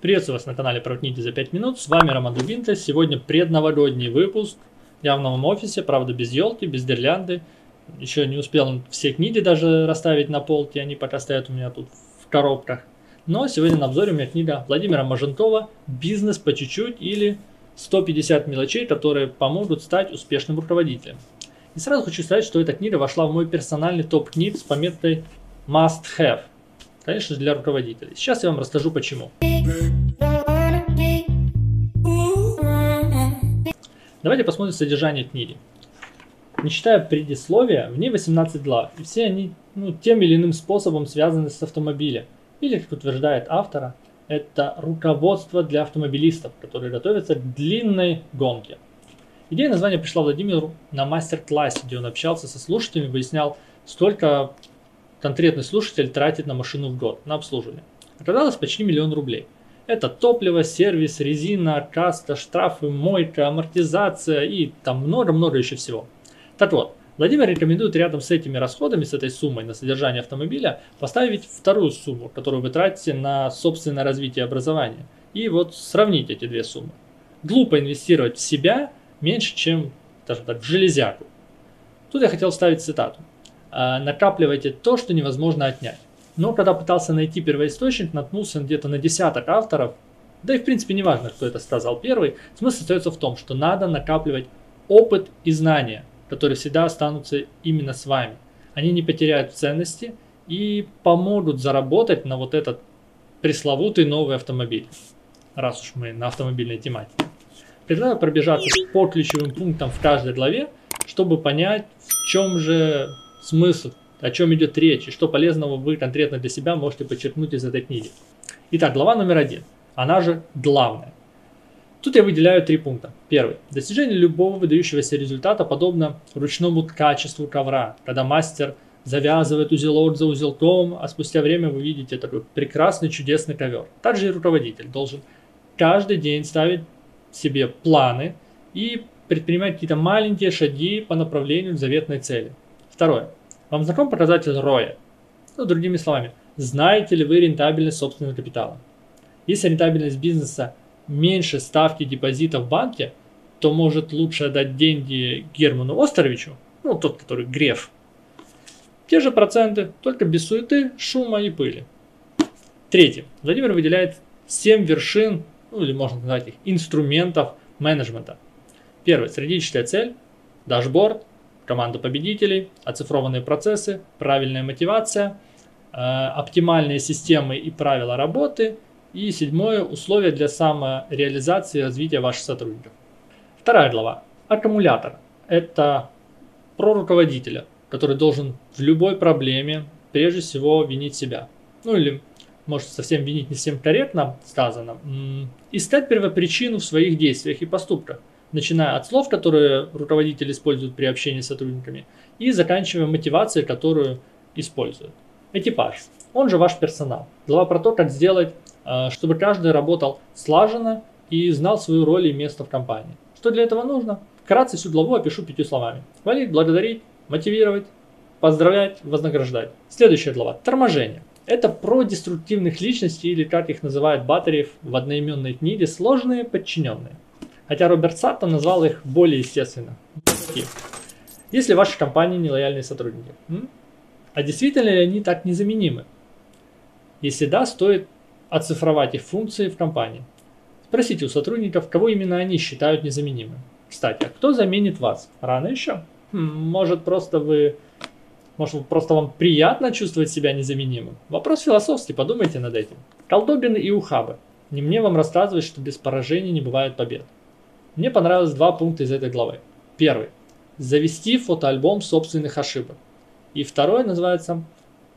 Приветствую вас на канале Проутните за 5 минут. С вами Роман Дубинка. Сегодня предновогодний выпуск. Я в новом офисе, правда без елки, без гирлянды. Еще не успел все книги даже расставить на полке, они пока стоят у меня тут в коробках. Но сегодня на обзоре у меня книга Владимира Мажентова «Бизнес по чуть-чуть» или 150 мелочей, которые помогут стать успешным руководителем. И сразу хочу сказать, что эта книга вошла в мой персональный топ книг с пометкой Must Have. Конечно для руководителей. Сейчас я вам расскажу почему. Давайте посмотрим содержание книги. Не читая предисловия, в ней 18 глав, и все они ну, тем или иным способом связаны с автомобилем. Или, как утверждает автора, это руководство для автомобилистов, которые готовятся к длинной гонке. Идея названия пришла Владимиру на мастер-классе, где он общался со слушателями, выяснял, сколько конкретный слушатель тратит на машину в год, на обслуживание. Оказалось почти миллион рублей. Это топливо, сервис, резина, каста, штрафы, мойка, амортизация и там много-много еще всего. Так вот, Владимир рекомендует рядом с этими расходами, с этой суммой на содержание автомобиля, поставить вторую сумму, которую вы тратите на собственное развитие образования. И вот сравнить эти две суммы. Глупо инвестировать в себя меньше, чем, скажем так, в железяку. Тут я хотел вставить цитату. «А, накапливайте то, что невозможно отнять. Но когда пытался найти первоисточник, наткнулся где-то на десяток авторов, да и в принципе не важно, кто это сказал первый, смысл остается в том, что надо накапливать опыт и знания, которые всегда останутся именно с вами. Они не потеряют ценности и помогут заработать на вот этот пресловутый новый автомобиль, раз уж мы на автомобильной тематике. Предлагаю пробежаться по ключевым пунктам в каждой главе, чтобы понять, в чем же смысл, о чем идет речь и что полезного вы конкретно для себя можете подчеркнуть из этой книги. Итак, глава номер один. Она же главная. Тут я выделяю три пункта. Первый. Достижение любого выдающегося результата подобно ручному качеству ковра, когда мастер завязывает узелок за узелком, а спустя время вы видите такой прекрасный, чудесный ковер. Также и руководитель должен каждый день ставить себе планы и предпринимать какие-то маленькие шаги по направлению к заветной цели. Второе. Вам знаком показатель ROI? Ну, другими словами, знаете ли вы рентабельность собственного капитала? Если рентабельность бизнеса меньше ставки депозита в банке, то может лучше отдать деньги Герману Островичу, ну тот, который Греф. Те же проценты, только без суеты, шума и пыли. Третье. Владимир выделяет 7 вершин ну или можно назвать их инструментов менеджмента. Первый, стратегическая цель, дашборд, команда победителей, оцифрованные процессы, правильная мотивация, э, оптимальные системы и правила работы. И седьмое, условия для самореализации и развития ваших сотрудников. Вторая глава. Аккумулятор. Это про руководителя, который должен в любой проблеме прежде всего винить себя. Ну или может совсем винить не всем корректно сказано, искать первопричину в своих действиях и поступках, начиная от слов, которые руководитель использует при общении с сотрудниками, и заканчивая мотивацией, которую использует. Экипаж, он же ваш персонал. Глава про то, как сделать, а, чтобы каждый работал слаженно и знал свою роль и место в компании. Что для этого нужно? Вкратце всю главу опишу пятью словами. Хвалить, благодарить, мотивировать, поздравлять, вознаграждать. Следующая глава. Торможение. Это про деструктивных личностей, или как их называют Батареев в одноименной книге, сложные подчиненные. Хотя Роберт Саттон назвал их более естественно. Если в вашей компании нелояльные сотрудники. А действительно ли они так незаменимы? Если да, стоит оцифровать их функции в компании. Спросите у сотрудников, кого именно они считают незаменимым. Кстати, а кто заменит вас? Рано еще? Хм, может, просто вы может, просто вам приятно чувствовать себя незаменимым? Вопрос философский, подумайте над этим. Колдобины и ухабы. Не мне вам рассказывать, что без поражений не бывает побед. Мне понравилось два пункта из этой главы. Первый. Завести фотоальбом собственных ошибок. И второй называется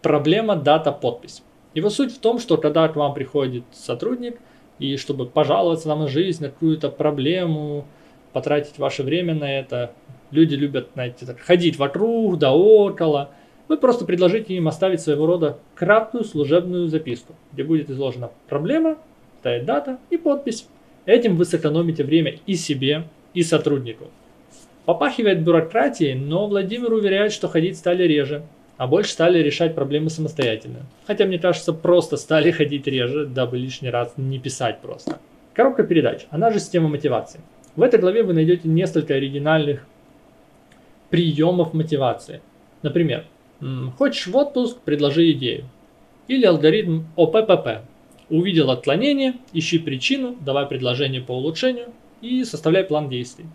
«Проблема, дата, подпись». Его суть в том, что когда к вам приходит сотрудник, и чтобы пожаловаться нам на жизнь, на какую-то проблему, потратить ваше время на это, Люди любят, знаете, так, ходить вокруг, да около. Вы просто предложите им оставить своего рода краткую служебную записку, где будет изложена проблема, стоит дата и подпись. Этим вы сэкономите время и себе, и сотруднику. Попахивает бюрократией, но Владимир уверяет, что ходить стали реже. а больше стали решать проблемы самостоятельно. Хотя, мне кажется, просто стали ходить реже, дабы лишний раз не писать просто. Коробка передач, она же система мотивации. В этой главе вы найдете несколько оригинальных приемов мотивации. Например, хочешь в отпуск, предложи идею. Или алгоритм ОППП. Увидел отклонение, ищи причину, давай предложение по улучшению и составляй план действий.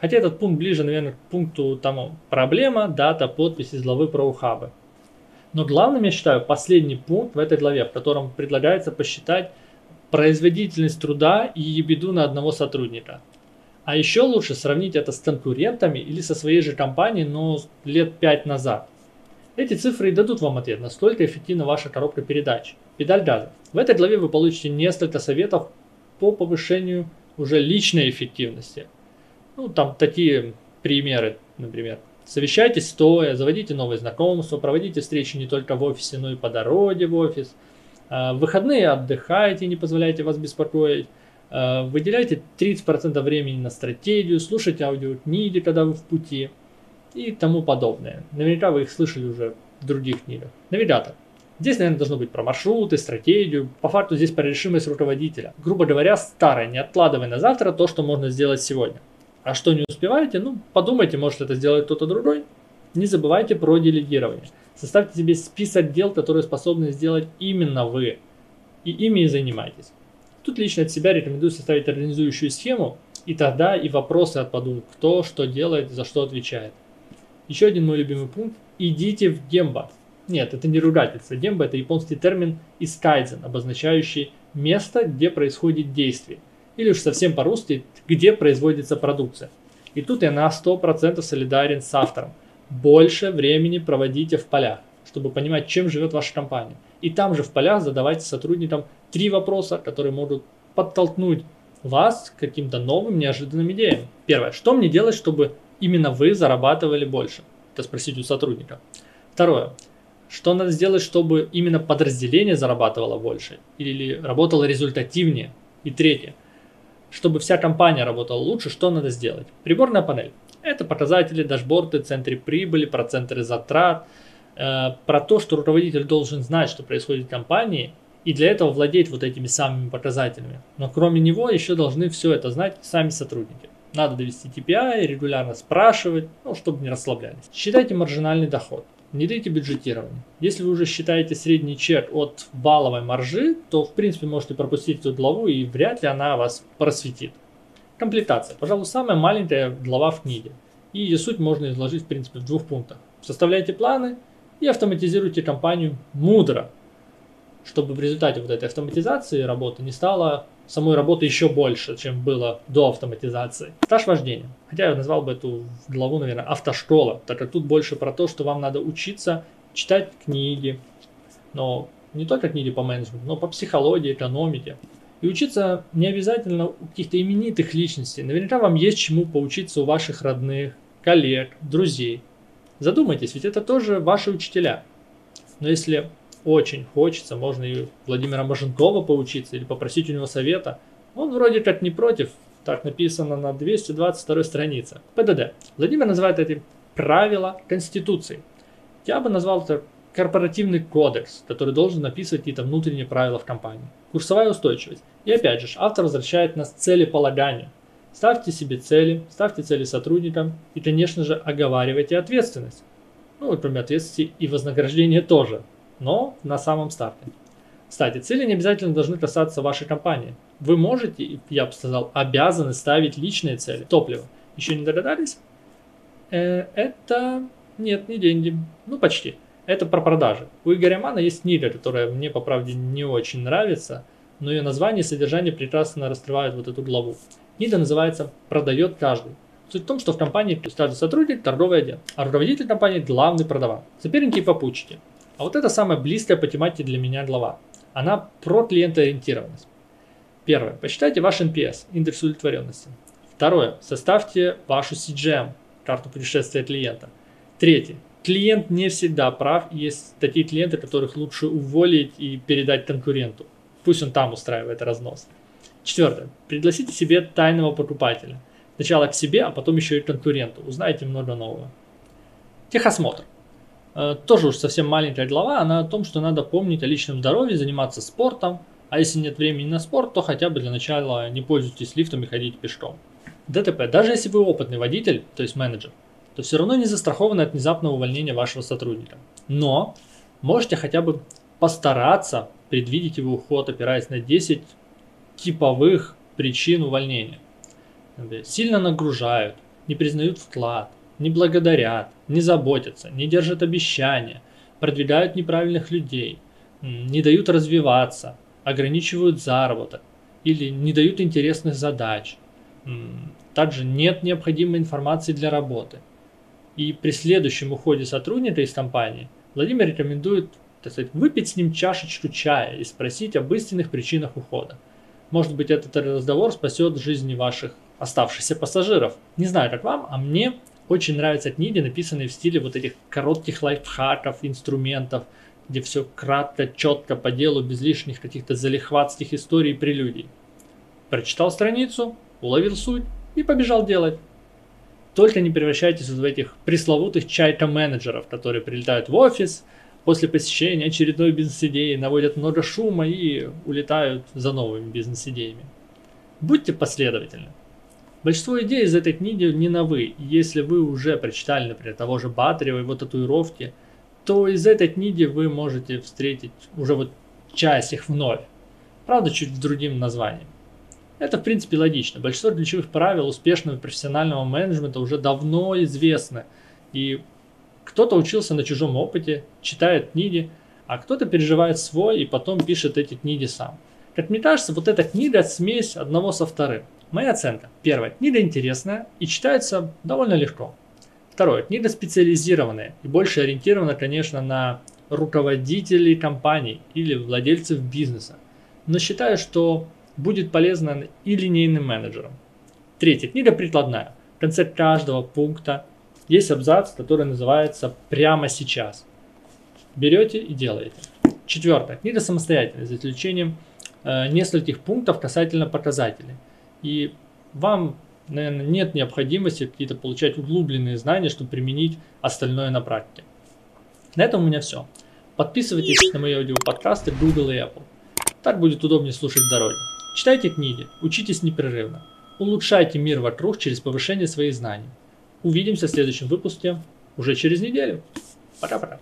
Хотя этот пункт ближе, наверное, к пункту тому проблема, дата, подпись из главы про ухабы. Но главным я считаю последний пункт в этой главе, в котором предлагается посчитать производительность труда и ебеду на одного сотрудника. А еще лучше сравнить это с конкурентами или со своей же компанией, но лет 5 назад. Эти цифры и дадут вам ответ, насколько эффективна ваша коробка передач. Педаль газа. В этой главе вы получите несколько советов по повышению уже личной эффективности. Ну, там такие примеры, например. Совещайтесь стоя, заводите новые знакомства, проводите встречи не только в офисе, но и по дороге в офис. А, в выходные отдыхайте, не позволяйте вас беспокоить. А, выделяйте 30% времени на стратегию, слушайте аудиокниги, когда вы в пути и тому подобное. Наверняка вы их слышали уже в других книгах. Навигатор. Здесь, наверное, должно быть про маршруты, стратегию. По факту здесь про решимость руководителя. Грубо говоря, старое, не откладывай на завтра то, что можно сделать сегодня. А что не успеваете, ну, подумайте, может это сделать кто-то другой. Не забывайте про делегирование. Составьте себе список дел, которые способны сделать именно вы. И ими и занимайтесь. Тут лично от себя рекомендую составить организующую схему, и тогда и вопросы отпадут, кто что делает, за что отвечает. Еще один мой любимый пункт. Идите в гемба. Нет, это не ругательство. Гемба это японский термин из кайдзен, обозначающий место, где происходит действие или уж совсем по-русски, где производится продукция. И тут я на 100% солидарен с автором. Больше времени проводите в полях, чтобы понимать, чем живет ваша компания. И там же в полях задавайте сотрудникам три вопроса, которые могут подтолкнуть вас к каким-то новым неожиданным идеям. Первое. Что мне делать, чтобы именно вы зарабатывали больше? Это спросить у сотрудника. Второе. Что надо сделать, чтобы именно подразделение зарабатывало больше или работало результативнее? И третье чтобы вся компания работала лучше, что надо сделать? Приборная панель. Это показатели, дашборды, центры прибыли, проценты затрат, э, про то, что руководитель должен знать, что происходит в компании, и для этого владеть вот этими самыми показателями. Но кроме него еще должны все это знать сами сотрудники. Надо довести TPI, регулярно спрашивать, ну, чтобы не расслаблялись. Считайте маржинальный доход. Внедрите бюджетирование. Если вы уже считаете средний чек от балловой маржи, то в принципе можете пропустить эту главу и вряд ли она вас просветит. Комплектация. Пожалуй, самая маленькая глава в книге. И ее суть можно изложить в принципе в двух пунктах. Составляйте планы и автоматизируйте компанию мудро, чтобы в результате вот этой автоматизации работы не стало самой работы еще больше, чем было до автоматизации. Стаж вождения. Хотя я назвал бы эту главу, наверное, автошкола, так как тут больше про то, что вам надо учиться читать книги, но не только книги по менеджменту, но по психологии, экономике. И учиться не обязательно у каких-то именитых личностей. Наверняка вам есть чему поучиться у ваших родных, коллег, друзей. Задумайтесь, ведь это тоже ваши учителя. Но если очень хочется, можно и Владимира Маженкова поучиться или попросить у него совета. Он вроде как не против, так написано на 222 странице. ПДД. Владимир называет эти правила Конституции. Я бы назвал это корпоративный кодекс, который должен написывать какие-то внутренние правила в компании. Курсовая устойчивость. И опять же, автор возвращает нас к целеполаганию. Ставьте себе цели, ставьте цели сотрудникам и, конечно же, оговаривайте ответственность. Ну, кроме ответственности и вознаграждения тоже но на самом старте. Кстати, цели не обязательно должны касаться вашей компании. Вы можете, я бы сказал, обязаны ставить личные цели. Топливо. Еще не догадались? Э, это... Нет, не деньги. Ну, почти. Это про продажи. У Игоря Мана есть книга, которая мне, по правде, не очень нравится, но ее название и содержание прекрасно раскрывают вот эту главу. Книга называется «Продает каждый». Суть в том, что в компании каждый сотрудник – торговый отдел, а руководитель компании – главный продаван. Соперники и попутчики. А вот это самая близкая по тематике для меня глава. Она про клиентоориентированность. Первое. Посчитайте ваш NPS, индекс удовлетворенности. Второе. Составьте вашу CGM, карту путешествия клиента. Третье. Клиент не всегда прав. Есть такие клиенты, которых лучше уволить и передать конкуренту. Пусть он там устраивает разнос. Четвертое. Пригласите себе тайного покупателя. Сначала к себе, а потом еще и к конкуренту. Узнаете много нового. Техосмотр. Э, тоже уж совсем маленькая глава, она о том, что надо помнить о личном здоровье, заниматься спортом, а если нет времени на спорт, то хотя бы для начала не пользуйтесь лифтом и ходите пешком. ДТП. Даже если вы опытный водитель, то есть менеджер, то все равно не застрахованы от внезапного увольнения вашего сотрудника. Но можете хотя бы постараться предвидеть его уход, опираясь на 10 типовых причин увольнения. Сильно нагружают, не признают вклад, не благодарят, не заботятся, не держат обещания, продвигают неправильных людей, не дают развиваться, ограничивают заработок или не дают интересных задач. Также нет необходимой информации для работы. И при следующем уходе сотрудника из компании Владимир рекомендует так сказать, выпить с ним чашечку чая и спросить об истинных причинах ухода. Может быть, этот разговор спасет жизни ваших оставшихся пассажиров. Не знаю, как вам, а мне очень нравятся книги, написанные в стиле вот этих коротких лайфхаков, инструментов, где все кратко, четко, по делу, без лишних каких-то залихватских историй и прелюдий. Прочитал страницу, уловил суть и побежал делать. Только не превращайтесь в этих пресловутых чайка-менеджеров, которые прилетают в офис, после посещения очередной бизнес-идеи наводят много шума и улетают за новыми бизнес-идеями. Будьте последовательны. Большинство идей из этой книги не новы. Если вы уже прочитали, например, того же Батарева, его татуировки, то из этой книги вы можете встретить уже вот часть их вновь. Правда, чуть с другим названием. Это, в принципе, логично. Большинство ключевых правил успешного профессионального менеджмента уже давно известны. И кто-то учился на чужом опыте, читает книги, а кто-то переживает свой и потом пишет эти книги сам. Как мне кажется, вот эта книга смесь одного со вторым. Моя оценка. Первая. Книга интересная и читается довольно легко. Второе. Книга специализированная и больше ориентирована, конечно, на руководителей компаний или владельцев бизнеса. Но считаю, что будет полезна и линейным менеджерам. Третья. Книга прикладная. В конце каждого пункта есть абзац, который называется «Прямо сейчас». Берете и делаете. Четвертое. Книга самостоятельная, за исключением э, нескольких пунктов касательно показателей. И вам, наверное, нет необходимости какие-то получать углубленные знания, чтобы применить остальное на практике. На этом у меня все. Подписывайтесь на мои аудиоподкасты Google и Apple. Так будет удобнее слушать в дороге. Читайте книги, учитесь непрерывно. Улучшайте мир вокруг через повышение своих знаний. Увидимся в следующем выпуске уже через неделю. Пока-пока.